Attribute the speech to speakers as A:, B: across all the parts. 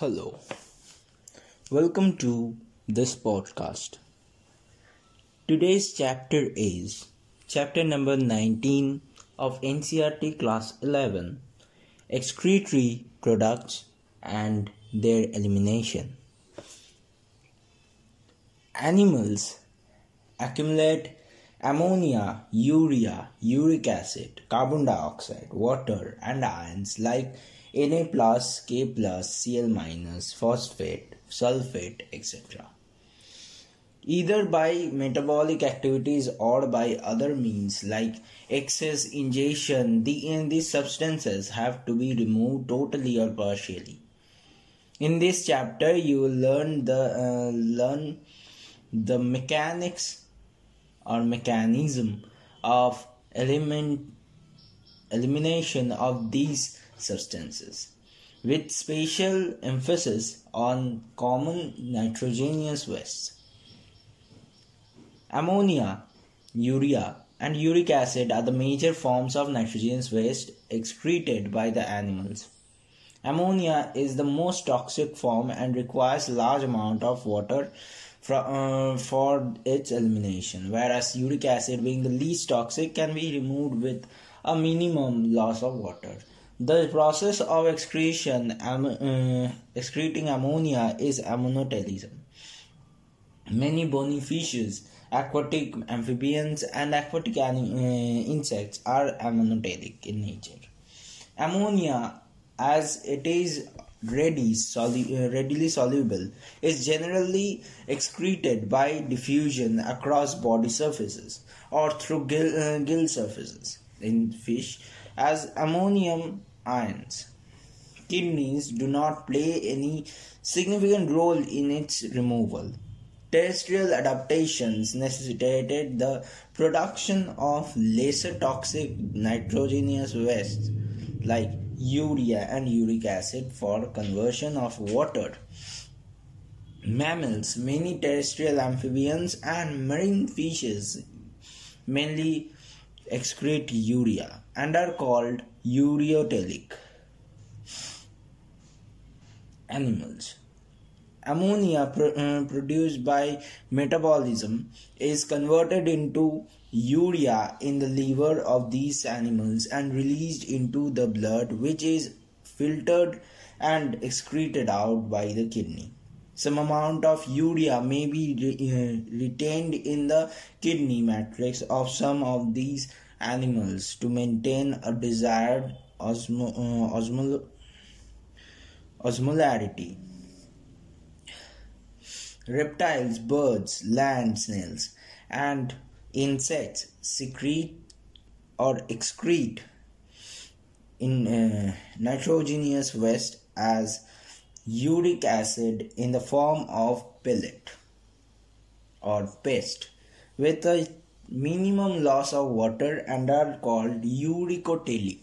A: Hello, welcome to this podcast. Today's chapter is chapter number 19 of NCERT Class 11 Excretory Products and their Elimination. Animals accumulate ammonia, urea, uric acid, carbon dioxide, water, and ions like Na plus, K plus, Cl minus, phosphate, sulfate, etc. Either by metabolic activities or by other means like excess ingestion, the, these substances have to be removed totally or partially. In this chapter, you will learn the uh, learn the mechanics or mechanism of element elimination of these substances, with special emphasis on common nitrogenous wastes. Ammonia, urea, and uric acid are the major forms of nitrogenous waste excreted by the animals. Ammonia is the most toxic form and requires large amount of water for, uh, for its elimination, whereas uric acid, being the least toxic, can be removed with a minimum loss of water. The process of excretion, am, uh, excreting ammonia is ammonotelism. Many bony fishes, aquatic amphibians, and aquatic uh, insects are ammonotelic in nature. Ammonia, as it is ready, uh, readily soluble, is generally excreted by diffusion across body surfaces or through gill, uh, gill surfaces in fish as ammonium ions. Kidneys do not play any significant role in its removal. Terrestrial adaptations necessitated the production of lesser toxic nitrogenous wastes like urea and uric acid for conversion of water. Mammals, many terrestrial amphibians, and marine fishes mainly excrete urea and are called ureotelic animals. Ammonia pr- uh, produced by metabolism is converted into urea in the liver of these animals and released into the blood, which is filtered and excreted out by the kidney. Some amount of urea may be re- uh, retained in the kidney matrix of some of these animals to maintain a desired osmo- uh, osmol- osmolarity. Reptiles, birds, land snails, and insects secrete or excrete in uh, nitrogenous waste as uric acid in the form of pellet or paste with a minimum loss of water and are called uricotelic.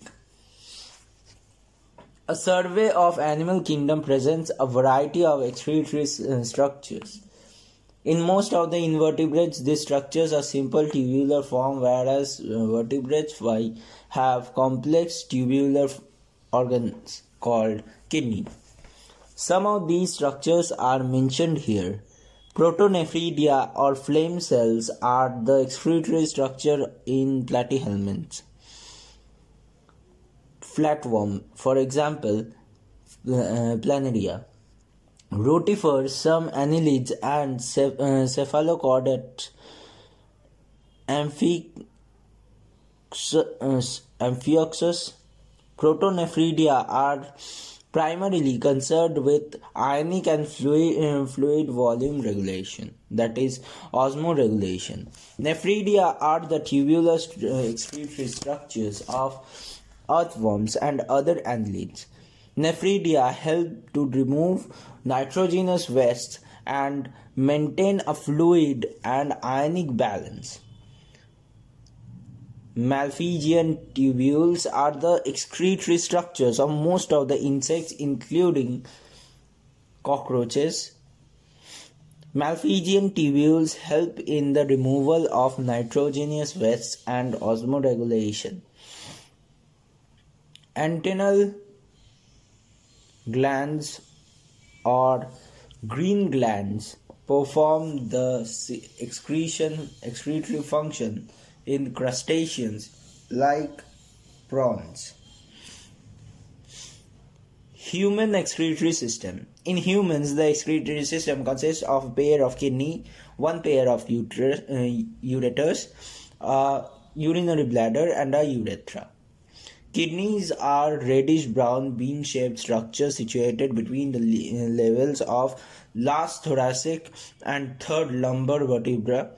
A: A survey of animal kingdom presents a variety of excretory uh, structures. In most of the invertebrates, these structures are simple tubular form, whereas uh, vertebrates have complex tubular organs called kidney. Some of these structures are mentioned here. Protonephridia or flame cells are the excretory structure in platyhelminths. Flatworm, for example, uh, planaria. Rotifers, some annelids, and ceph- uh, cephalochordates, Amphioxus, Protonephridia are primarily concerned with ionic and fluid, uh, fluid volume regulation, that is, osmoregulation. Nephridia are the tubular uh, excretory structures of earthworms and other annelids. Nephridia help to remove nitrogenous waste and maintain a fluid and ionic balance. Malpighian tubules are the excretory structures of most of the insects, including cockroaches. Malpighian tubules help in the removal of nitrogenous wastes and osmoregulation. Antennal glands or green glands perform the excretion excretory function in crustaceans like prawns. Human excretory system. In humans, the excretory system consists of a pair of kidney, one pair of uterus, uh, ureters, a urinary bladder, and a urethra. Kidneys are reddish brown bean shaped structures situated between the levels of last thoracic and third lumbar vertebra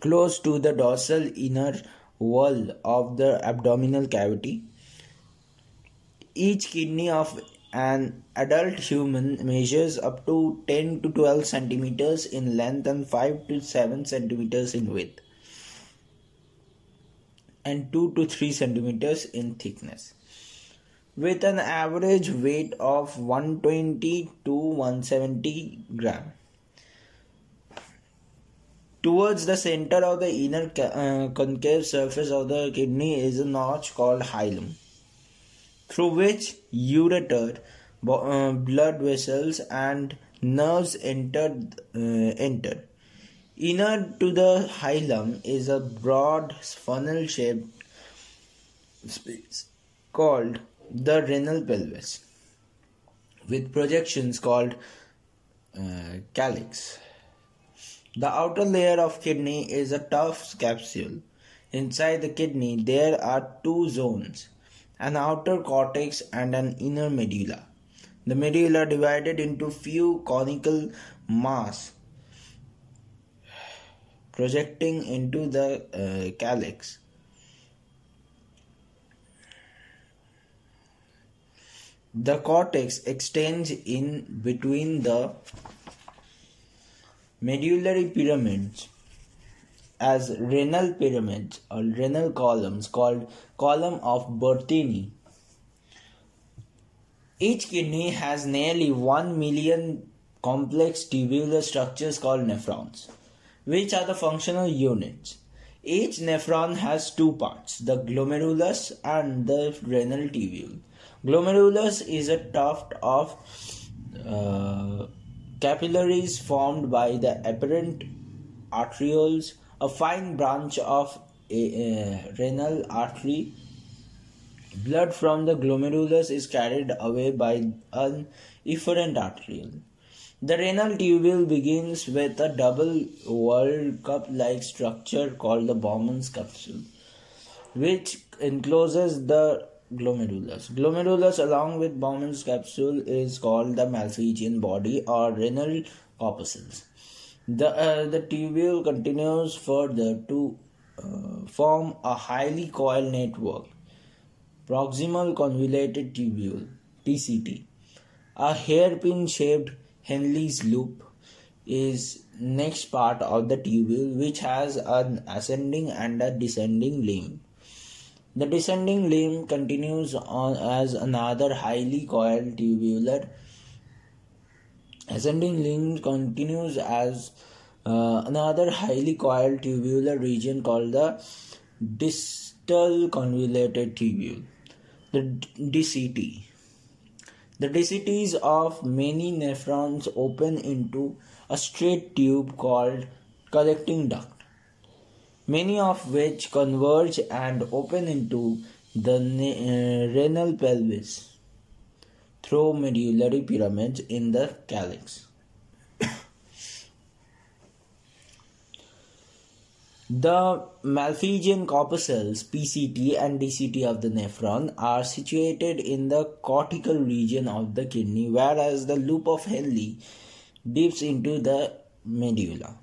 A: close to the dorsal inner wall of the abdominal cavity. Each kidney of an adult human measures up to 10 to 12 centimeters in length and 5 to 7 centimeters in width and 2 to 3 centimeters in thickness with an average weight of 120 to 170 gram. Towards the center of the inner uh, concave surface of the kidney is a notch called hilum, through which ureter, uh, blood vessels, and nerves enter. Uh, enter. Inner to the hilum is a broad funnel shaped space called the renal pelvis with projections called uh, calyx. The outer layer of kidney is a tough capsule. Inside the kidney, there are two zones an outer cortex and an inner medulla. The medulla divided into few conical mass projecting into the uh, calyx. The cortex extends in between the medullary pyramids as renal pyramids or renal columns called column of Bertini. Each kidney has nearly 1 million complex tubular structures called nephrons, which are the functional units. Each nephron has two parts, the glomerulus and the renal tubule. Glomerulus is a tuft of uh, capillaries formed by the afferent arterioles, a fine branch of a, renal artery. Blood from the glomerulus is carried away by an efferent arteriole. The renal tubule begins with a double walled cup like structure called the Bowman's capsule, which encloses the glomerulus. Glomerulus, along with Bowman's capsule, is called the Malpighian body or renal corpuscles. The, uh, the tubule continues further to uh, form a highly coiled network, proximal convoluted tubule, PCT. A hairpin shaped Henle's loop is next part of the tubule which has an ascending and a descending limb. The descending limb continues on as another highly coiled tubular. Ascending limb continues as uh, another highly coiled tubular region called the distal convoluted tubule, the DCT. The DCTs of many nephrons open into a straight tube called collecting duct many of which converge and open into the uh, renal pelvis through medullary pyramids in the calyx. The Malpighian corpuscles PCT and DCT of the nephron are situated in the cortical region of the kidney, whereas the loop of Henle dips into the medulla.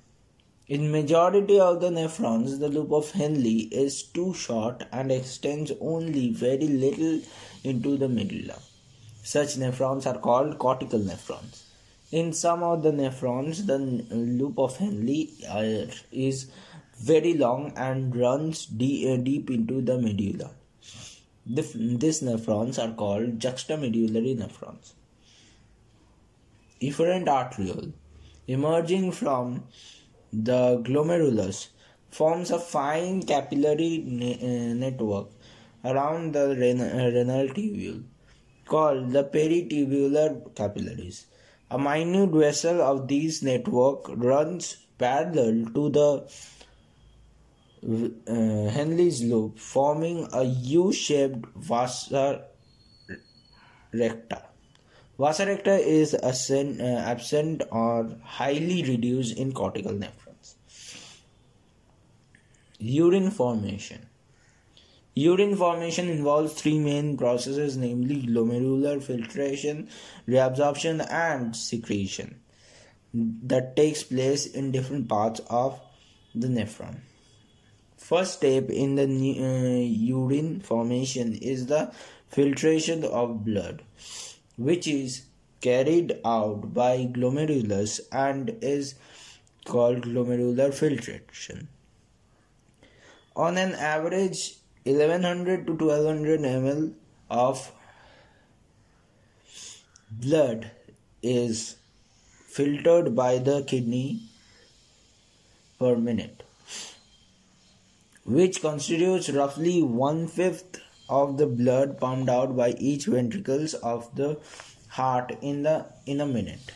A: In majority of the nephrons, the loop of Henle is too short and extends only very little into the medulla. Such nephrons are called cortical nephrons. In some of the nephrons, the loop of Henle uh, is very long and runs deep, uh, deep into the medulla. These nephrons are called juxtamedullary nephrons. Efferent arteriole emerging from the glomerulus forms a fine capillary ne- uh, network around the uh, renal tubule. called the peritubular capillaries. A minute vessel of this network runs parallel to the uh, Henle's loop, forming a U-shaped vasa recta. Vasa recta is ascent, uh, absent or highly reduced in cortical nephrons. Urine formation. Urine formation involves three main processes, namely glomerular filtration, reabsorption, and secretion, that takes place in different parts of the nephron. First step in the uh, urine formation is the filtration of blood, which is carried out by glomerulus and is called glomerular filtration. On an average, 1100 to 1200 ml of blood is filtered by the kidney per minute, which constitutes roughly one fifth of the blood pumped out by each ventricles of the heart in the in a minute.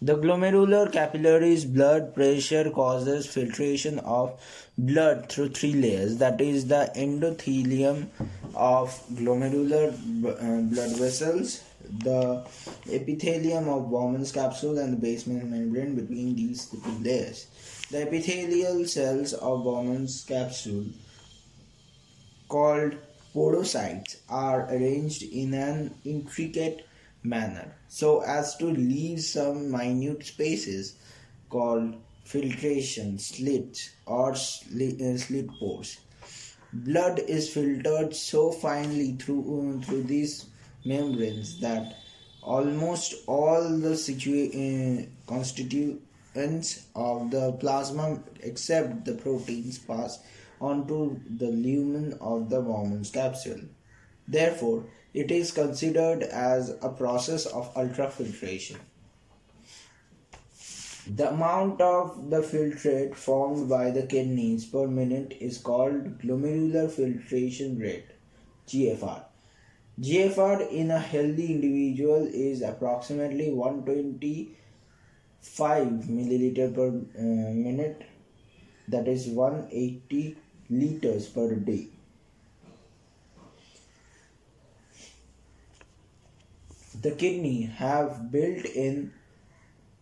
A: The glomerular capillaries blood pressure causes filtration of blood through three layers that is the endothelium of glomerular uh, blood vessels the epithelium of Bowman's capsule and the basement membrane between these two layers the epithelial cells of Bowman's capsule called podocytes are arranged in an intricate manner so as to leave some minute spaces called filtration slits or slit, uh, slit pores. Blood is filtered so finely through uh, through these membranes that almost all the situa- uh, constituents of the plasma except the proteins pass onto the lumen of the Bowman's capsule. Therefore, it is considered as a process of ultrafiltration. The amount of the filtrate formed by the kidneys per minute is called glomerular filtration rate GFR. GFR in a healthy individual is approximately 125 milliliter per uh, minute that is 180 liters per day. The kidney have built-in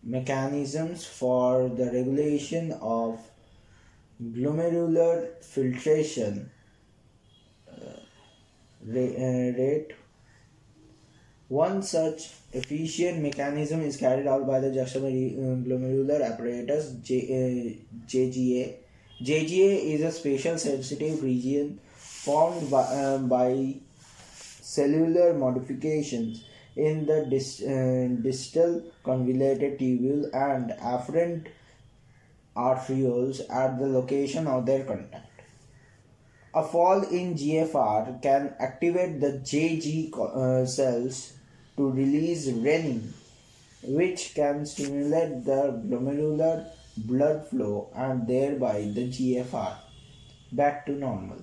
A: mechanisms for the regulation of glomerular filtration uh, rate. One such efficient mechanism is carried out by the juxtaglomerular apparatus J, uh, JGA. JGA is a spatial sensitive region formed by, uh, by cellular modifications in the dis, uh, distal convoluted tubule and afferent arterioles at the location of their contact. A fall in GFR can activate the JG uh, cells to release renin, which can stimulate the glomerular blood flow and thereby the GFR back to normal.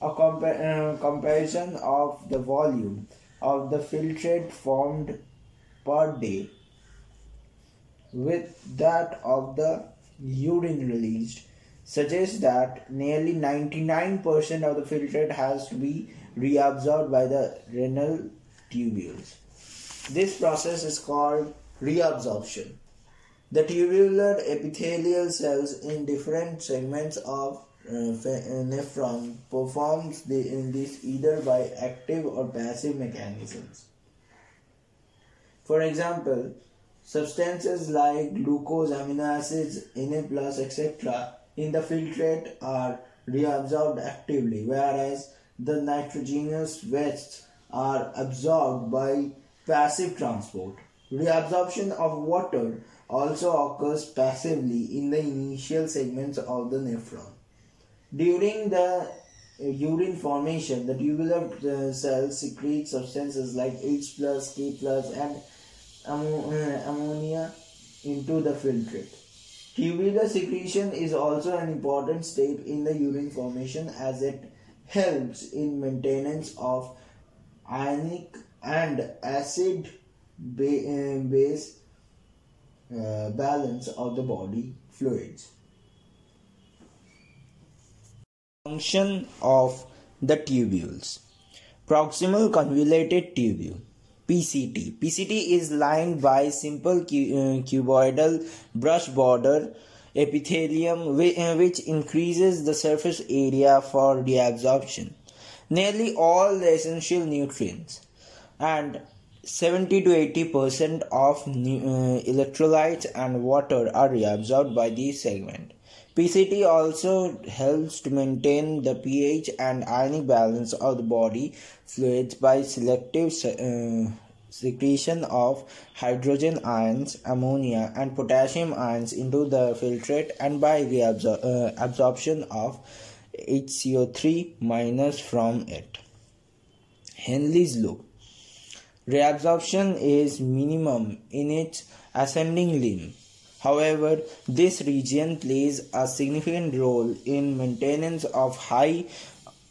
A: A compa- uh, comparison of the volume of the filtrate formed per day with that of the urine released suggests that nearly 99% of the filtrate has to be reabsorbed by the renal tubules. This process is called reabsorption. The tubular epithelial cells in different segments of uh, nephron performs this either by active or passive mechanisms. For example, substances like glucose, amino acids, Na plus, etc. in the filtrate are reabsorbed actively, whereas the nitrogenous wastes are absorbed by passive transport. Reabsorption of water also occurs passively in the initial segments of the nephron. During the uh, urine formation, the tubular uh, cells secrete substances like H K and uh, ammonia into the filtrate. Tubular secretion is also an important step in the urine formation as it helps in maintenance of ionic and acid base uh, balance of the body fluids. Function of the tubules. Proximal convoluted tubule. PCT. PCT is lined by simple cu- uh, cuboidal brush border epithelium uh, which increases the surface area for reabsorption. Nearly all the essential nutrients and 70 to 80 percent of uh, electrolytes and water are reabsorbed by this segment. PCT also helps to maintain the pH and ionic balance of the body fluids by selective uh, secretion of hydrogen ions, ammonia, and potassium ions into the filtrate and by the absor- uh, absorption of HCO3 minus from it. Henle's loop. Reabsorption is minimum in its ascending limb. However, this region plays a significant role in maintenance of high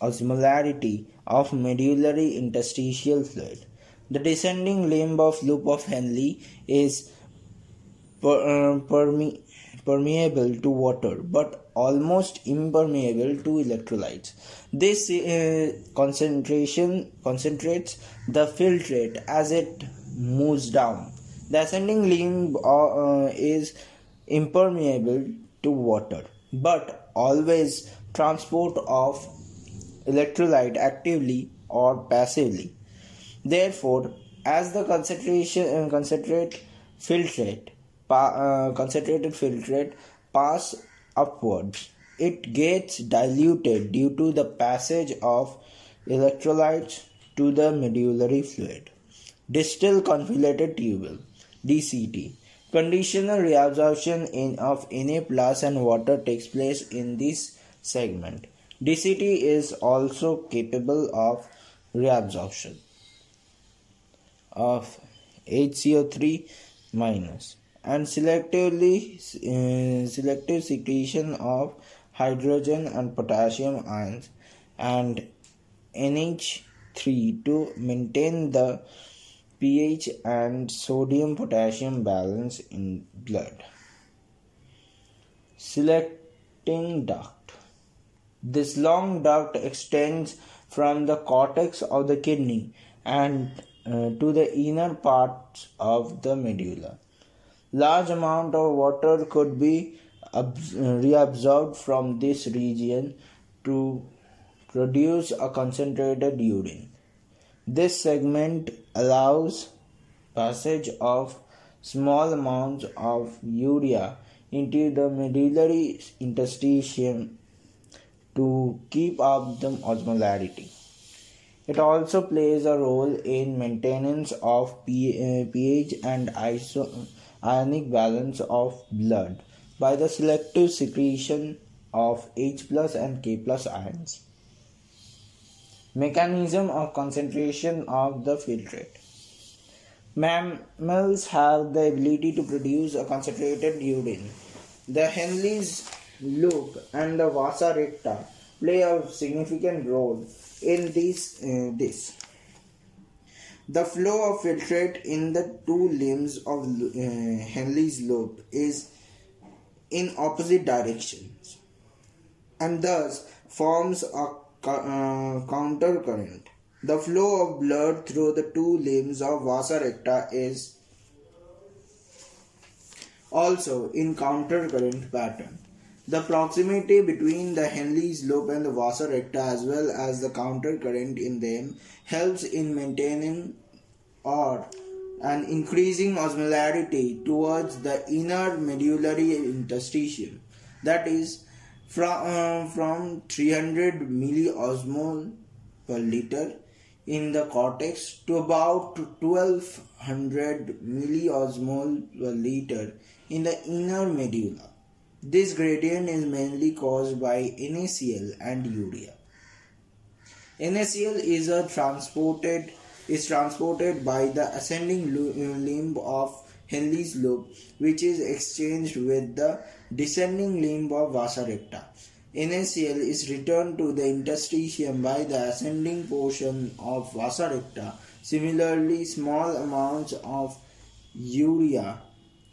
A: osmolarity of medullary interstitial fluid. The descending limb of loop of Henle is per, uh, perme- permeable to water but almost impermeable to electrolytes. This uh, concentration concentrates the filtrate as it moves down. The ascending limb uh, is impermeable to water but always transport of electrolyte actively or passively. Therefore, as the concentration uh, concentrate filtrate uh, concentrated filtrate pass upwards, it gets diluted due to the passage of electrolytes to the medullary fluid. Distal convoluted tubule DCT conditional reabsorption in of Na plus and water takes place in this segment. DCT is also capable of reabsorption of HCO3 minus and selectively uh, selective secretion of hydrogen and potassium ions and NH3 to maintain the pH and sodium potassium balance in blood. Selecting duct. This long duct extends from the cortex of the kidney and uh, to the inner parts of the medulla. Large amount of water could be reabsorbed from this region to produce a concentrated urine. This segment allows passage of small amounts of urea into the medullary interstitium to keep up the osmolarity. It also plays a role in maintenance of pH uh, and iso- ionic balance of blood by the selective secretion of H plus and K plus ions. Mechanism of concentration of the filtrate. Mammals have the ability to produce a concentrated urine. The Henle's loop and the vasa recta play a significant role in this, uh, this. The flow of filtrate in the two limbs of uh, Henle's loop is in opposite directions and thus forms a uh, counter current. The flow of blood through the two limbs of vasa recta is also in counter current pattern. The proximity between the Henle's loop and the vasa recta as well as the counter current in them helps in maintaining or an increasing osmolarity towards the inner medullary interstitium that is from, uh, from 300 milliosmol per liter in the cortex to about 1200 milliosmol per liter in the inner medulla. This gradient is mainly caused by NaCl and urea. NaCl is transported is transported by the ascending uh, limb of Henle's loop, which is exchanged with the descending limb of vasa recta. NaCl is returned to the interstitium by the ascending portion of vasa recta. Similarly, small amounts of urea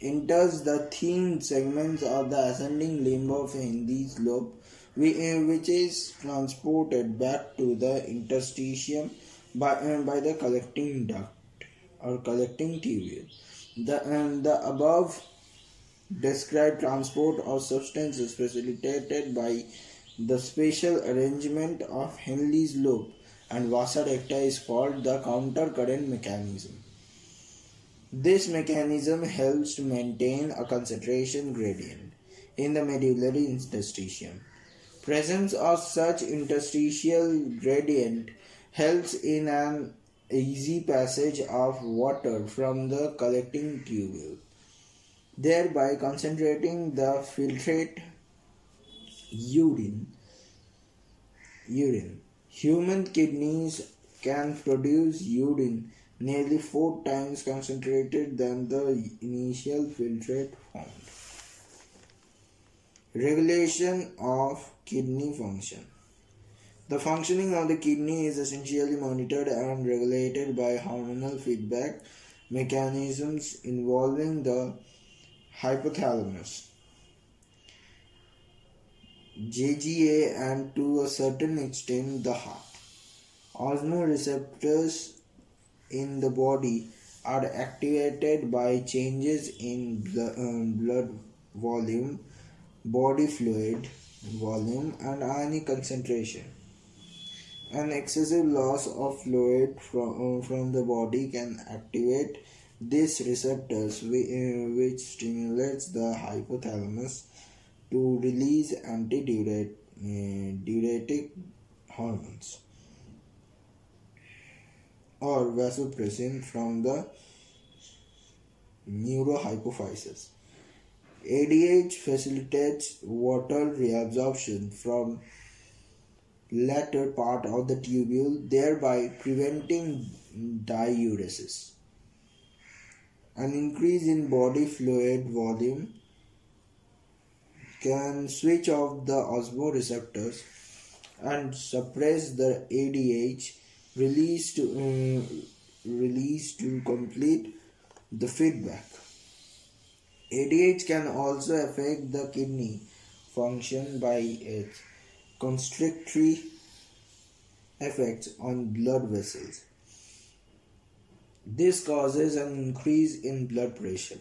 A: enters the thin segments of the ascending limb of Henle's loop, which is transported back to the interstitium by, uh, by the collecting duct or collecting tubule. The, um, the above described transport of substances facilitated by the spatial arrangement of Henle's loop and vasa recta is called the counter current mechanism. This mechanism helps to maintain a concentration gradient in the medullary interstitium. Presence of such interstitial gradient helps in an easy passage of water from the collecting tubule, thereby concentrating the filtrate urine. Urine. Human kidneys can produce urine nearly four times concentrated than the initial filtrate found. Regulation of kidney function. The functioning of the kidney is essentially monitored and regulated by hormonal feedback mechanisms involving the hypothalamus, JGA, and to a certain extent the heart. Osmoreceptors in the body are activated by changes in um, blood volume, body fluid volume, and ionic concentration. An excessive loss of fluid from, uh, from the body can activate these receptors, uh, which stimulates the hypothalamus to release antidiuretic uh, hormones or vasopressin from the neurohypophysis. ADH facilitates water reabsorption from latter part of the tubule, thereby preventing diuresis. An increase in body fluid volume can switch off the osmoreceptors and suppress the ADH release to uh, release to complete the feedback. ADH can also affect the kidney function by its constrictory effects on blood vessels. This causes an increase in blood pressure.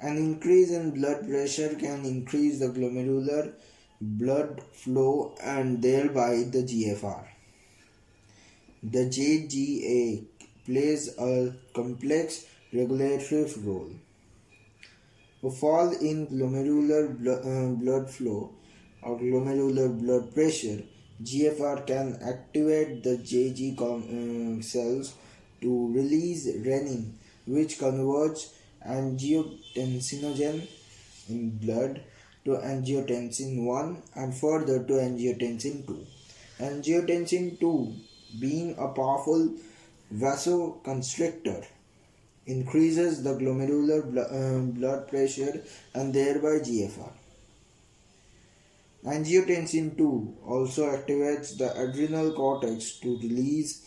A: An increase in blood pressure can increase the glomerular blood flow and thereby the GFR. The JGA plays a complex regulatory role. A fall in glomerular uh, blood flow or glomerular blood pressure, GFR can activate the JG uh, cells to release renin, which converts angiotensinogen in blood to angiotensin 1 and further to angiotensin 2. Angiotensin 2 being a powerful vasoconstrictor, increases the glomerular uh, blood pressure and thereby GFR. Angiotensin 2 also activates the adrenal cortex to release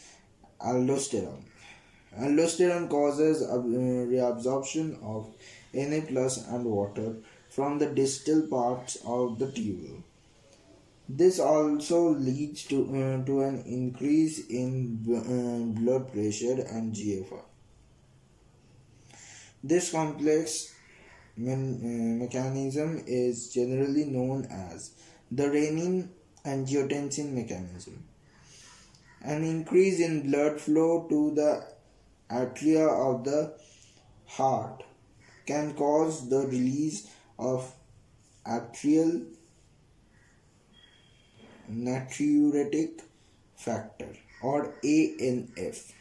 A: aldosterone. Aldosterone causes a uh, reabsorption of Na plus and water from the distal parts of the tubule. This also leads to, uh, to an increase in uh, blood pressure and GFR. This complex uh, mechanism is generally known as the renin angiotensin mechanism. An increase in blood flow to the atria of the heart can cause the release of atrial natriuretic factor or ANF.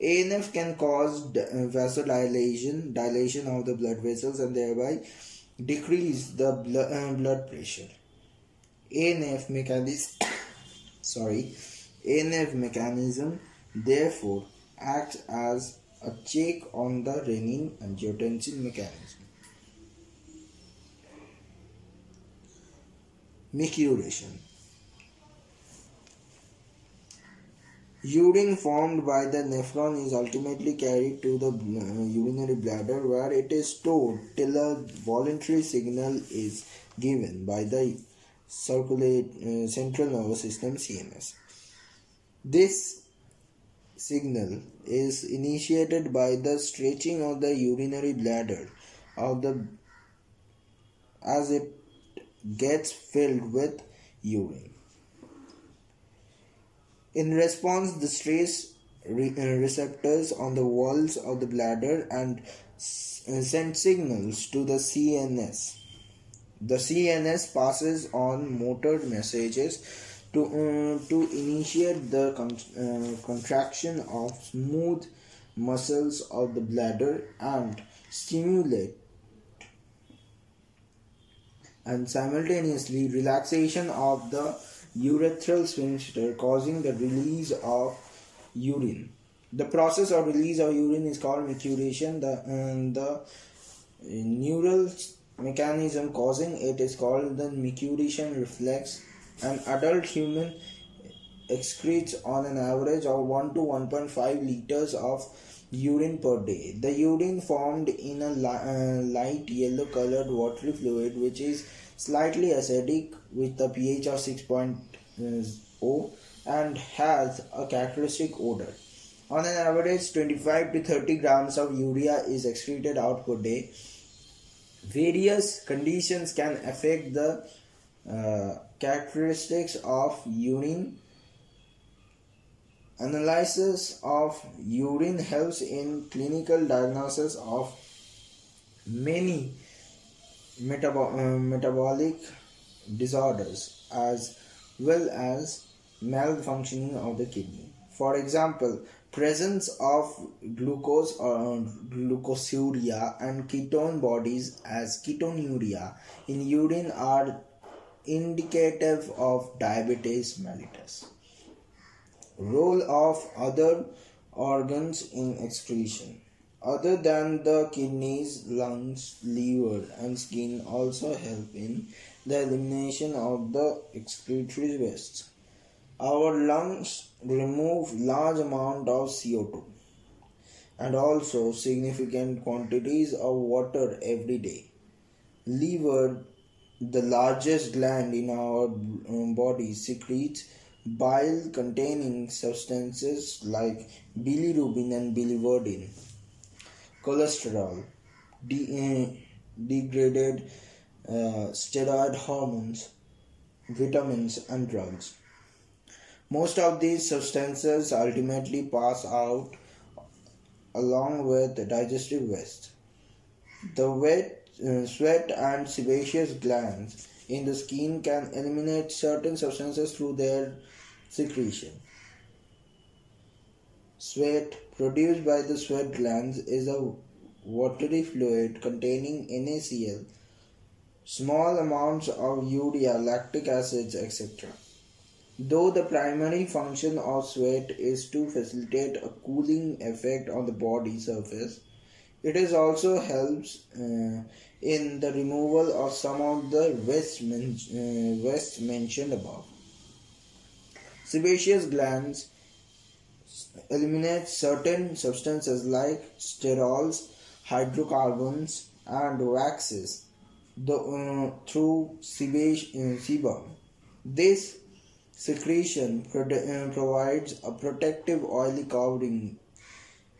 A: ANF can cause uh, vasodilation, dilation of the blood vessels, and thereby decrease the blood, uh, blood pressure. ANF mechanism, sorry, ANF mechanism therefore acts as a check on the renin angiotensin mechanism.
B: Micturition Urine formed by the nephron is ultimately carried to the uh, urinary bladder where it is stored till a voluntary signal is given by the circulate, uh, central nervous system CNS. This signal is initiated by the stretching of the urinary bladder of the as it gets filled with urine. In response, the stress re- uh, receptors on the walls of the bladder and uh, send signals to the CNS. The CNS passes on motor messages to, uh, to initiate the con- uh, contraction of smooth muscles of the bladder and stimulate and simultaneously relaxation of the urethral sphincter causing the release of urine. The process of release of urine is called micturition. The, um, the neural mechanism causing it is called the micturition reflex. An adult human excretes on an average of 1 to 1.5 liters of urine per day. The urine formed in a li- uh, light yellow colored watery fluid which is slightly acidic with a pH of 6.0 and has a characteristic odor. On an average, 25 to 30 grams of urea is excreted out per day. Various conditions can affect the uh, characteristics of urine. Analysis of urine helps in clinical diagnosis of many uh, metabolic disorders as well as malfunctioning of the kidney. For example, presence of glucose or glucosuria and ketone bodies as ketonuria in urine are indicative of diabetes mellitus. Role of other organs in excretion. Other than the kidneys, lungs, liver, and skin also help in the elimination of the excretory wastes. Our lungs remove large amount of CO2 and also significant quantities of water every day. Liver, the largest gland in our um, body, secretes bile containing substances like bilirubin and biliverdin cholesterol, de- degraded uh, steroid hormones, vitamins, and drugs. Most of these substances ultimately pass out along with the digestive waste. The wet, uh, sweat and sebaceous glands in the skin can eliminate certain substances through their secretion. Sweat produced by the sweat glands is a watery fluid containing NaCl, small amounts of urea, lactic acids, etc. Though the primary function of sweat is to facilitate a cooling effect on the body surface, it is also helps uh, in the removal of some of the waste, men- uh, waste mentioned above. Sebaceous glands eliminate certain substances like sterols, hydrocarbons, and waxes the, uh, through uh, sebum. This secretion uh, provides a protective oily covering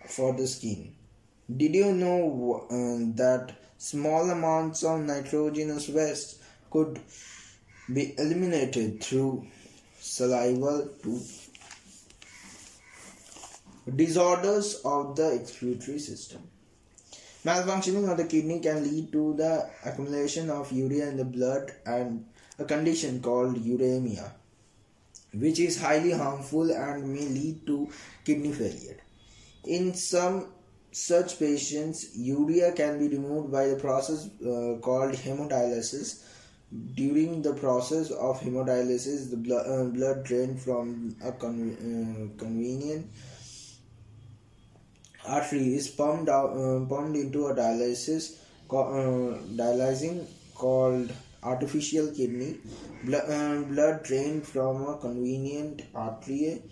B: for the skin. Did you know uh, that small amounts of nitrogenous waste could be eliminated through saliva too? Disorders of the excretory system. Malfunctioning of the kidney can lead to the accumulation of urea in the blood and a condition called uremia, which is highly harmful and may lead to kidney failure. In some such patients, urea can be removed by the process uh, called hemodialysis. During the process of hemodialysis, the blood, uh, blood drained from a con- uh, convenient artery is pumped out, uh, pumped into a dialysis uh, dialysing called artificial kidney. Blood, uh, blood drained from a convenient artery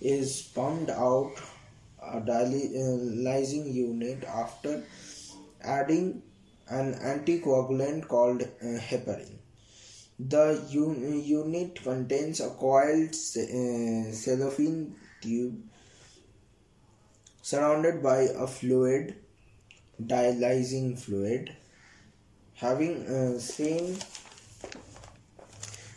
B: is pumped out a dialyzing unit after adding an anticoagulant called uh, heparin. The un- unit contains a coiled uh, cellophane tube surrounded by a fluid, dialyzing fluid, having uh, same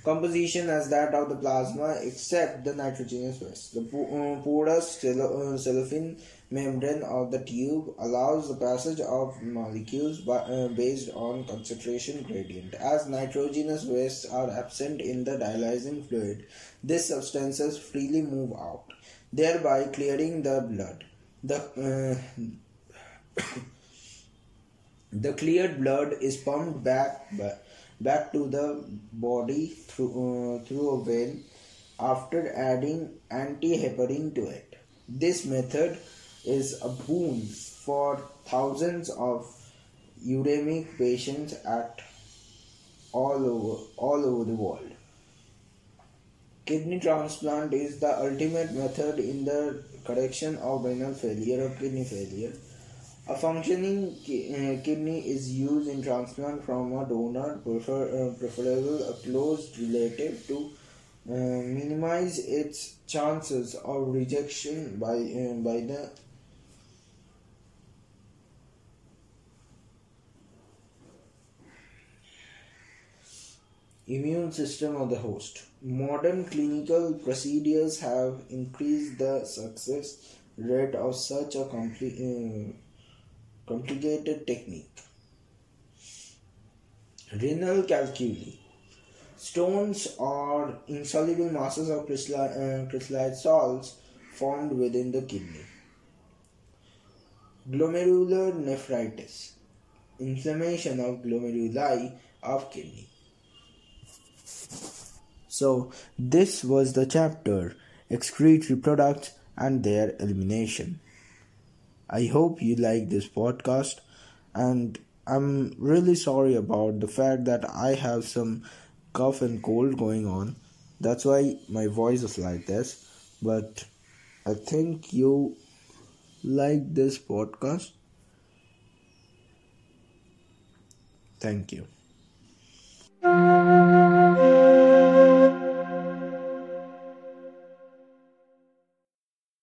B: composition as that of the plasma except the nitrogenous waste. The uh, porous uh, cellophane membrane of the tube allows the passage of molecules uh, based on concentration gradient. As nitrogenous wastes are absent in the dialyzing fluid, these substances freely move out, thereby clearing the blood. The uh, the cleared blood is pumped back back to the body through uh, through a vein after adding antiheparin to it. This method is a boon for thousands of uremic patients at all over all over the world. Kidney transplant is the ultimate method in the correction of renal failure or kidney failure. A functioning uh, kidney is used in transplant from a donor, prefer, uh, preferable a close relative, to uh, minimize its chances of rejection by uh, by the immune system of the host. Modern clinical procedures have increased the success rate of such a compli- uh, complicated technique. Renal calculi. Stones are insoluble masses of uh, crystallized salts formed within the kidney. Glomerular nephritis. Inflammation of glomeruli of kidney. So, this was the chapter excretory products and their elimination. I hope you like this podcast, and I'm really sorry about the fact that I have some cough and cold going on. That's why my voice is like this. But I think you like this podcast. Thank you.